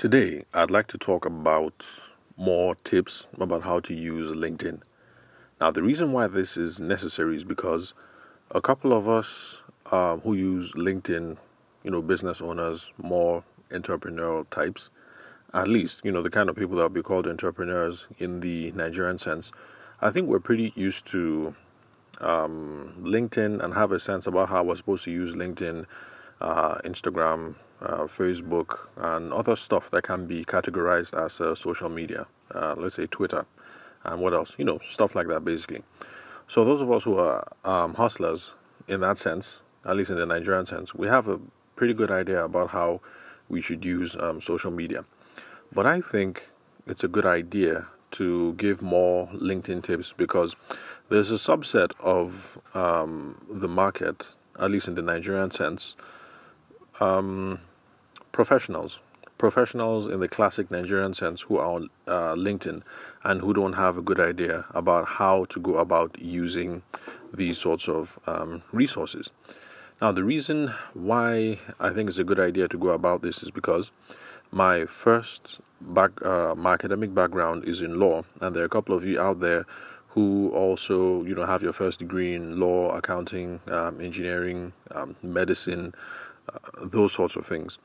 Today, I'd like to talk about more tips about how to use LinkedIn. Now, the reason why this is necessary is because a couple of us uh, who use LinkedIn, you know, business owners, more entrepreneurial types, at least, you know, the kind of people that would be called entrepreneurs in the Nigerian sense, I think we're pretty used to um, LinkedIn and have a sense about how we're supposed to use LinkedIn, uh, Instagram, uh, Facebook, and other stuff that can be categorized as uh, social media. Uh, let's say Twitter, and what else? You know, stuff like that, basically. So those of us who are um, hustlers, in that sense, at least in the Nigerian sense, we have a pretty good idea about how we should use um, social media. But I think it's a good idea to give more LinkedIn tips because there's a subset of um, the market, at least in the Nigerian sense, um, professionals, professionals in the classic Nigerian sense who are on uh, LinkedIn and who don't have a good idea about how to go about using these sorts of um, resources. Now, the reason why I think it's a good idea to go about this is because my first back, uh, my academic background is in law, and there are a couple of you out there who also, you know, have your first degree in law, accounting, um, engineering, um, medicine, those sorts of things.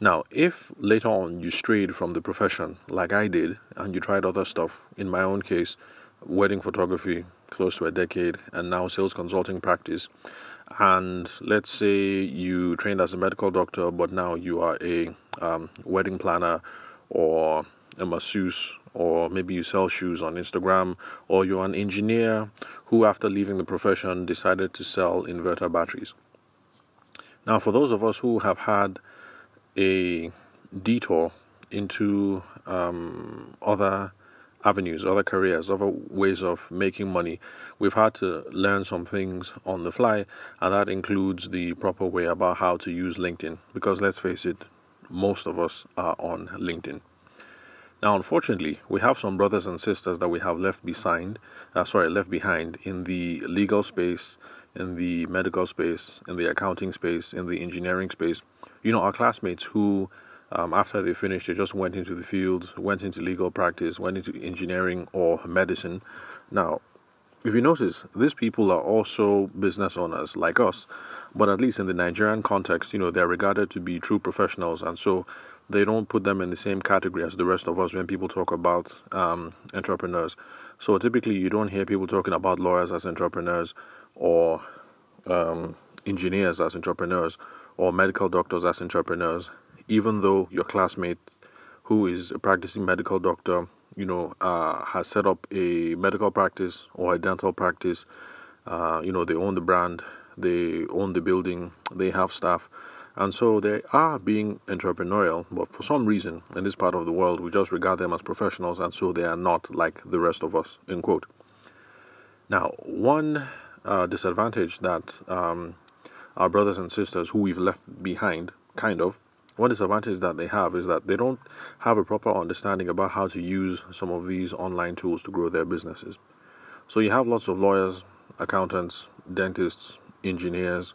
Now, if later on you strayed from the profession like I did and you tried other stuff, in my own case, wedding photography, close to a decade, and now sales consulting practice, and let's say you trained as a medical doctor, but now you are a um, wedding planner or a masseuse, or maybe you sell shoes on Instagram, or you're an engineer who, after leaving the profession, decided to sell inverter batteries. Now, for those of us who have had a detour into um, other avenues, other careers, other ways of making money, we've had to learn some things on the fly, and that includes the proper way about how to use LinkedIn. Because let's face it, most of us are on LinkedIn. Now, unfortunately, we have some brothers and sisters that we have left behind, uh, sorry, left behind in the legal space, in the medical space, in the accounting space, in the engineering space. You know, our classmates who, um, after they finished, they just went into the field, went into legal practice, went into engineering or medicine. Now, if you notice, these people are also business owners like us, but at least in the Nigerian context, you know, they're regarded to be true professionals, and so they don't put them in the same category as the rest of us when people talk about um, entrepreneurs. So typically, you don't hear people talking about lawyers as entrepreneurs or um, engineers as entrepreneurs or medical doctors as entrepreneurs, even though your classmate who is a practicing medical doctor, you know, uh, has set up a medical practice or a dental practice. Uh, you know, they own the brand, they own the building, they have staff. And so they are being entrepreneurial, but for some reason in this part of the world, we just regard them as professionals, and so they are not like the rest of us. End quote. Now, one uh, disadvantage that um, our brothers and sisters who we've left behind, kind of, one disadvantage that they have is that they don't have a proper understanding about how to use some of these online tools to grow their businesses. So you have lots of lawyers, accountants, dentists, engineers,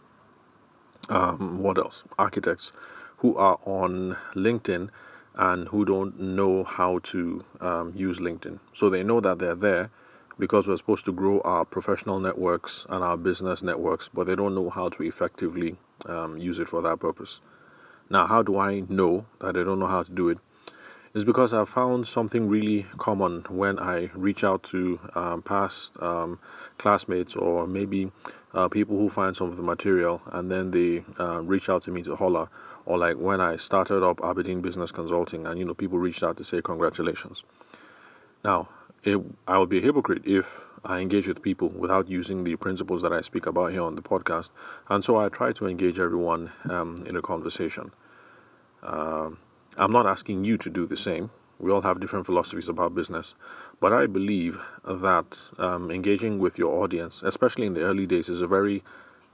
um, what else? Architects who are on LinkedIn and who don't know how to um, use LinkedIn. So they know that they're there because we're supposed to grow our professional networks and our business networks, but they don't know how to effectively um, use it for that purpose. Now, how do I know that they don't know how to do it? It's because I found something really common when I reach out to um, past um, classmates or maybe uh, people who find some of the material and then they uh, reach out to me to holler, or like when I started up Aberdeen Business Consulting and you know people reached out to say congratulations. Now, it, I would be a hypocrite if I engage with people without using the principles that I speak about here on the podcast. And so I try to engage everyone um, in a conversation. Uh, I'm not asking you to do the same. We all have different philosophies about business. But I believe that um, engaging with your audience, especially in the early days, is a very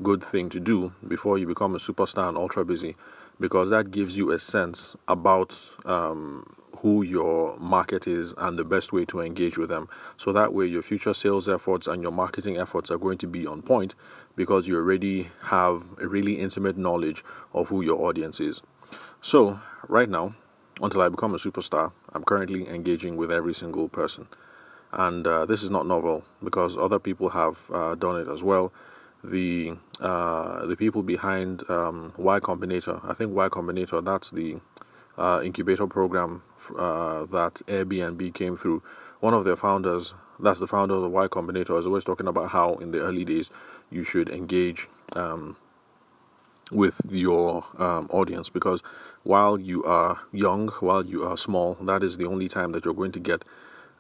good thing to do before you become a superstar and ultra busy because that gives you a sense about um, who your market is and the best way to engage with them. So that way, your future sales efforts and your marketing efforts are going to be on point because you already have a really intimate knowledge of who your audience is. So, right now, until I become a superstar, I'm currently engaging with every single person. And uh, this is not novel because other people have uh, done it as well. The uh, the people behind um, Y Combinator, I think Y Combinator, that's the uh, incubator program uh, that Airbnb came through. One of their founders, that's the founder of the Y Combinator, is always talking about how in the early days you should engage um, with your um, audience because while you are young, while you are small, that is the only time that you're going to get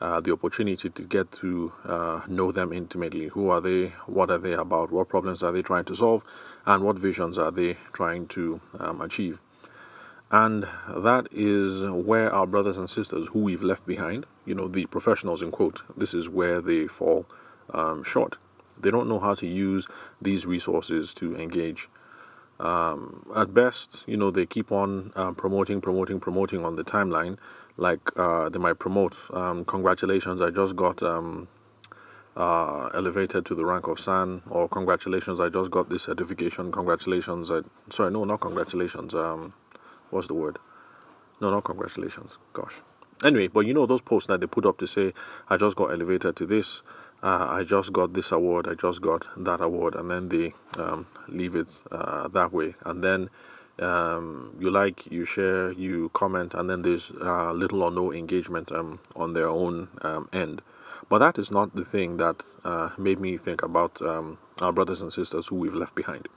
uh, the opportunity to get to uh, know them intimately. Who are they? What are they about? What problems are they trying to solve? And what visions are they trying to um, achieve? And that is where our brothers and sisters who we've left behind, you know, the professionals in quote, this is where they fall um, short. They don't know how to use these resources to engage um, at best, you know, they keep on um, promoting, promoting, promoting on the timeline. Like uh, they might promote, um, congratulations, I just got um, uh, elevated to the rank of SAN, or congratulations, I just got this certification. Congratulations, I, sorry, no, not congratulations. Um, what's the word? No, not congratulations. Gosh. Anyway, but you know those posts that they put up to say, I just got elevated to this, uh, I just got this award, I just got that award, and then they um, leave it uh, that way. And then um, you like, you share, you comment, and then there's uh, little or no engagement um, on their own um, end. But that is not the thing that uh, made me think about um, our brothers and sisters who we've left behind.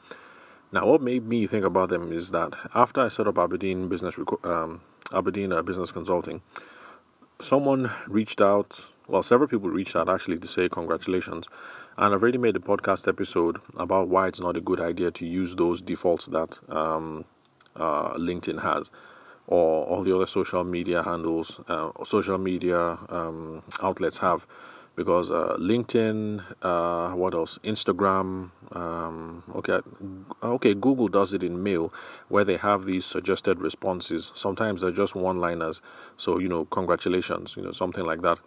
Now, what made me think about them is that after I set up Aberdeen Business um, Aberdeen uh, Business Consulting, someone reached out well, several people reached out actually to say congratulations. And I've already made a podcast episode about why it's not a good idea to use those defaults that um, uh, LinkedIn has or all the other social media handles, uh, social media um, outlets have because uh, LinkedIn, uh, what else? Instagram. Um, okay, okay. Google does it in mail, where they have these suggested responses. Sometimes they're just one-liners. So you know, congratulations, you know, something like that.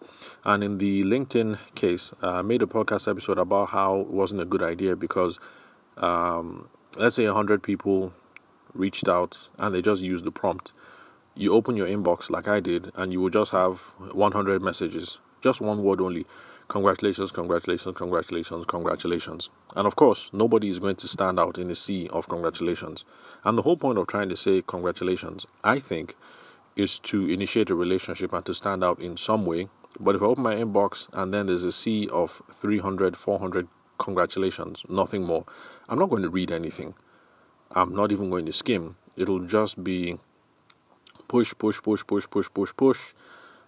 And in the LinkedIn case, uh, I made a podcast episode about how it wasn't a good idea because, um, let's say, hundred people reached out and they just used the prompt. You open your inbox like I did, and you will just have 100 messages just one word only. Congratulations, congratulations, congratulations, congratulations. And of course, nobody is going to stand out in a sea of congratulations. And the whole point of trying to say congratulations, I think, is to initiate a relationship and to stand out in some way. But if I open my inbox and then there's a sea of 300, 400 congratulations, nothing more, I'm not going to read anything. I'm not even going to skim. It'll just be push, push, push, push, push, push, push.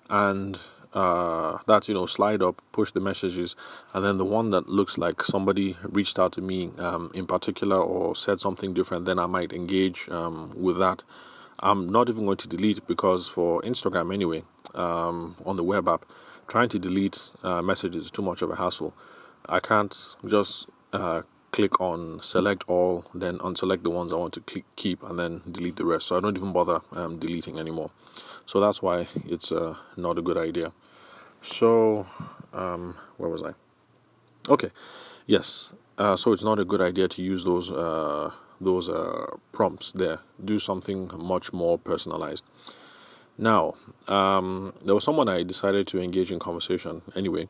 And uh, that's you know slide up, push the messages, and then the one that looks like somebody reached out to me um, in particular or said something different, then I might engage um, with that. I'm not even going to delete because for Instagram anyway, um, on the web app, trying to delete uh, messages is too much of a hassle. I can't just uh, click on select all, then unselect the ones I want to click, keep, and then delete the rest. So I don't even bother um, deleting anymore. So that's why it's uh, not a good idea. So, um, where was I? Okay, yes. Uh, so it's not a good idea to use those uh, those uh, prompts there. Do something much more personalized. Now, um, there was someone I decided to engage in conversation anyway,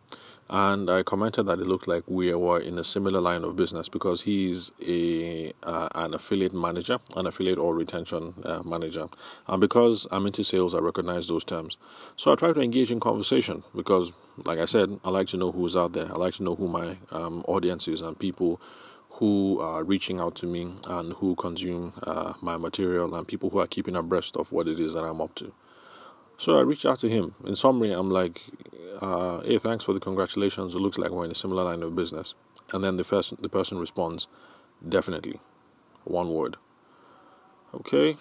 and I commented that it looked like we were in a similar line of business because he's a uh, an affiliate manager, an affiliate or retention uh, manager, and because I'm into sales, I recognize those terms. So I tried to engage in conversation because, like I said, I like to know who's out there. I like to know who my um, audience is and people who are reaching out to me and who consume uh, my material and people who are keeping abreast of what it is that I'm up to. So I reached out to him. In summary, I'm like, uh, "Hey, thanks for the congratulations. It looks like we're in a similar line of business." And then the first the person responds, "Definitely," one word. Okay.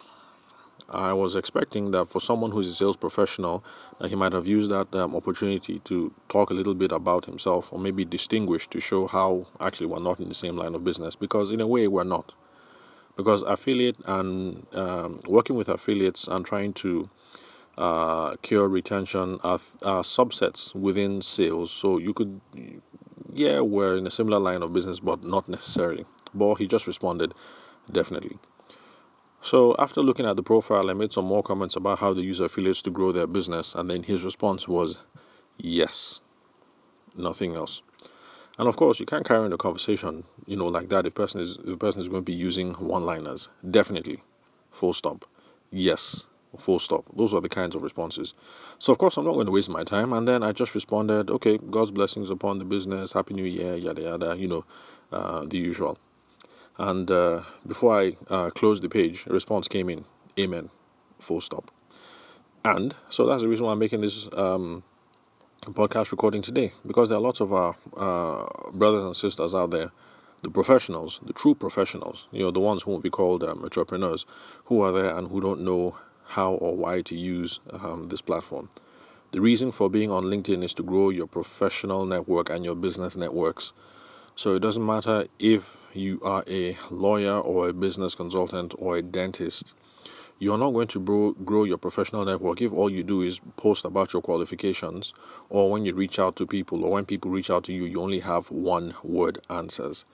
I was expecting that for someone who's a sales professional, that he might have used that um, opportunity to talk a little bit about himself, or maybe distinguish to show how actually we're not in the same line of business. Because in a way, we're not. Because affiliate and um, working with affiliates and trying to uh, cure retention are, are subsets within sales. So you could, yeah, we're in a similar line of business, but not necessarily. But he just responded, definitely. So after looking at the profile, I made some more comments about how they use affiliates to grow their business, and then his response was, "Yes, nothing else." And of course, you can't carry on a conversation, you know, like that if person is if the person is going to be using one-liners. Definitely, full stop. Yes, full stop. Those are the kinds of responses. So of course, I'm not going to waste my time. And then I just responded, "Okay, God's blessings upon the business. Happy New Year, yada yada. You know, uh, the usual." And uh, before I uh, closed the page, a response came in, "Amen." Full stop. And so that's the reason why I'm making this um, podcast recording today because there are lots of our uh, brothers and sisters out there, the professionals, the true professionals, you know, the ones who won't be called um, entrepreneurs, who are there and who don't know how or why to use um, this platform. The reason for being on LinkedIn is to grow your professional network and your business networks. So it doesn't matter if you are a lawyer or a business consultant or a dentist you're not going to grow, grow your professional network if all you do is post about your qualifications or when you reach out to people or when people reach out to you you only have one word answers.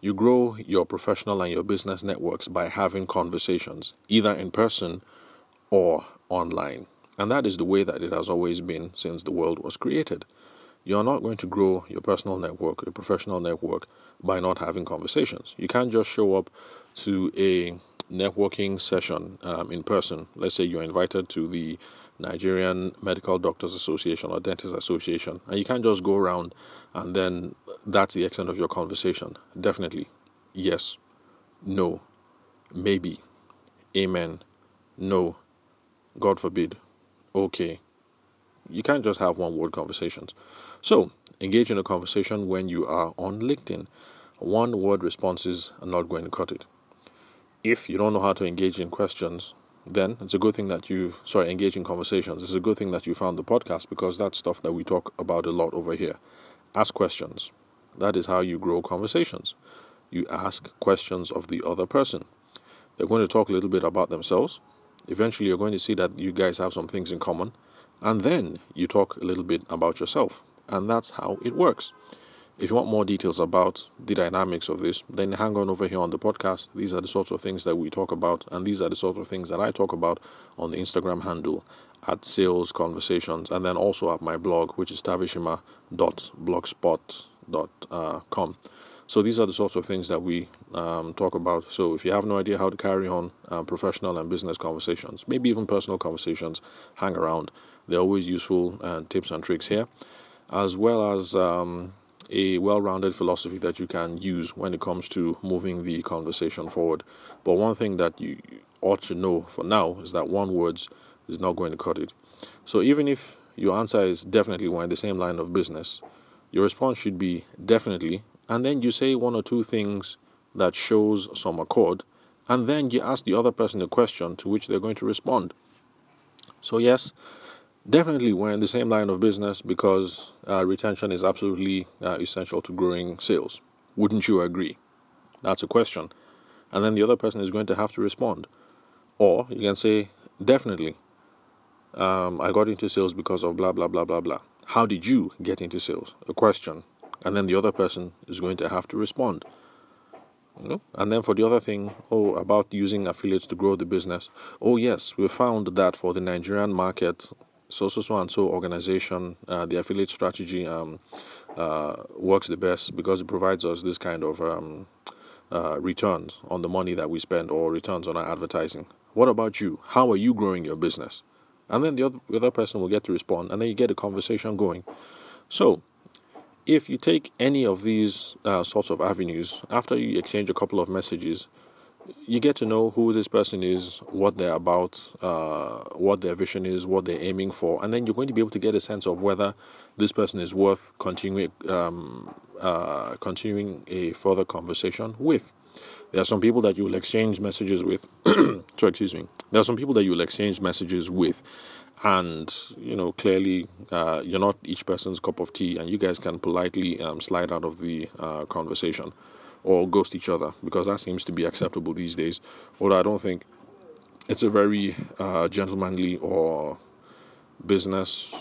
You grow your professional and your business networks by having conversations either in person or online. And that is the way that it has always been since the world was created you're not going to grow your personal network your professional network by not having conversations you can't just show up to a networking session um, in person, let's say you're invited to the Nigerian Medical Doctors Association or Dentist Association, and you can't just go around and then that's the extent of your conversation. Definitely, yes, no, maybe, amen, no, God forbid, okay. You can't just have one word conversations. So, engage in a conversation when you are on LinkedIn. One word responses are not going to cut it if you don't know how to engage in questions, then it's a good thing that you've sorry engage in conversations. It's a good thing that you found the podcast because that's stuff that we talk about a lot over here. Ask questions. That is how you grow conversations. You ask questions of the other person. They're going to talk a little bit about themselves. Eventually, you're going to see that you guys have some things in common, and then you talk a little bit about yourself, and that's how it works. If you want more details about the dynamics of this, then hang on over here on the podcast. These are the sorts of things that we talk about, and these are the sorts of things that I talk about on the Instagram handle at Sales Conversations, and then also at my blog, which is tavishima.blogspot.com. So these are the sorts of things that we um, talk about. So if you have no idea how to carry on uh, professional and business conversations, maybe even personal conversations, hang around. They're always useful uh, tips and tricks here, as well as. Um, a well rounded philosophy that you can use when it comes to moving the conversation forward. But one thing that you ought to know for now is that one words is not going to cut it. So even if your answer is definitely we're in the same line of business, your response should be definitely, and then you say one or two things that shows some accord, and then you ask the other person a question to which they're going to respond. So yes, Definitely, we're in the same line of business because uh, retention is absolutely uh, essential to growing sales. Wouldn't you agree? That's a question. And then the other person is going to have to respond. Or you can say, definitely, um, I got into sales because of blah, blah, blah, blah, blah. How did you get into sales? A question. And then the other person is going to have to respond. You know? And then for the other thing, oh, about using affiliates to grow the business. Oh, yes, we found that for the Nigerian market, so so so and so organization, uh, the affiliate strategy um, uh, works the best because it provides us this kind of um, uh, returns on the money that we spend or returns on our advertising. What about you? How are you growing your business? And then the other, the other person will get to respond, and then you get a conversation going. So, if you take any of these uh, sorts of avenues, after you exchange a couple of messages, you get to know who this person is, what they're about, uh, what their vision is, what they're aiming for, and then you're going to be able to get a sense of whether this person is worth continuing um, uh, continuing a further conversation with. There are some people that you will exchange messages with. so excuse me. There are some people that you will exchange messages with, and you know clearly uh, you're not each person's cup of tea, and you guys can politely um, slide out of the uh, conversation or ghost each other because that seems to be acceptable these days. Although I don't think it's a very uh, gentlemanly or business.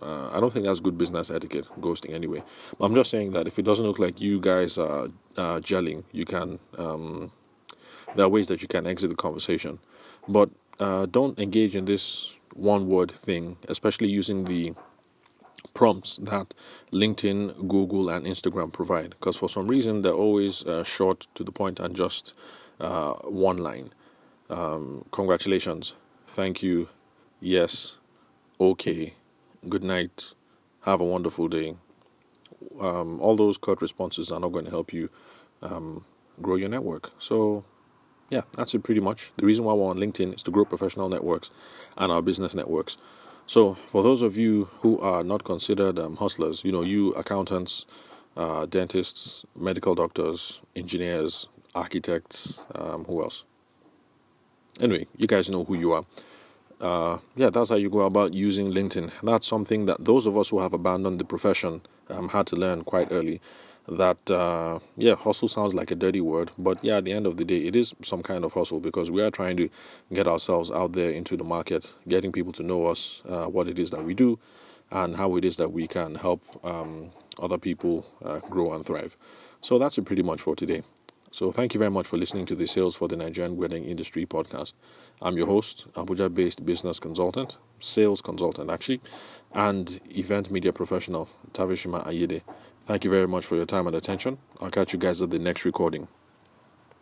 Uh, I don't think that's good business etiquette, ghosting anyway. But I'm just saying that if it doesn't look like you guys are uh, gelling, you can um, there are ways that you can exit the conversation. But uh, don't engage in this one word thing, especially using the prompts that LinkedIn, Google, and Instagram provide. Because for some reason, they're always uh, short to the point and just uh, one line. Um, congratulations. Thank you. Yes. Okay. Good night. Have a wonderful day. Um, all those curt responses are not going to help you um, grow your network. So, yeah, that's it pretty much. The reason why we're on LinkedIn is to grow professional networks and our business networks. So, for those of you who are not considered um, hustlers, you know, you accountants, uh, dentists, medical doctors, engineers, architects, um, who else? Anyway, you guys know who you are. Uh, yeah, that's how you go about using LinkedIn. That's something that those of us who have abandoned the profession um, had to learn quite early. That, uh, yeah, hustle sounds like a dirty word, but yeah, at the end of the day, it is some kind of hustle because we are trying to get ourselves out there into the market, getting people to know us, uh, what it is that we do, and how it is that we can help um, other people uh, grow and thrive. So that's it pretty much for today. So thank you very much for listening to the Sales for the Nigerian Wedding Industry podcast. I'm your host, Abuja based business consultant, sales consultant actually, and event media professional, Tavishima Ayede. Thank you very much for your time and attention. I'll catch you guys at the next recording.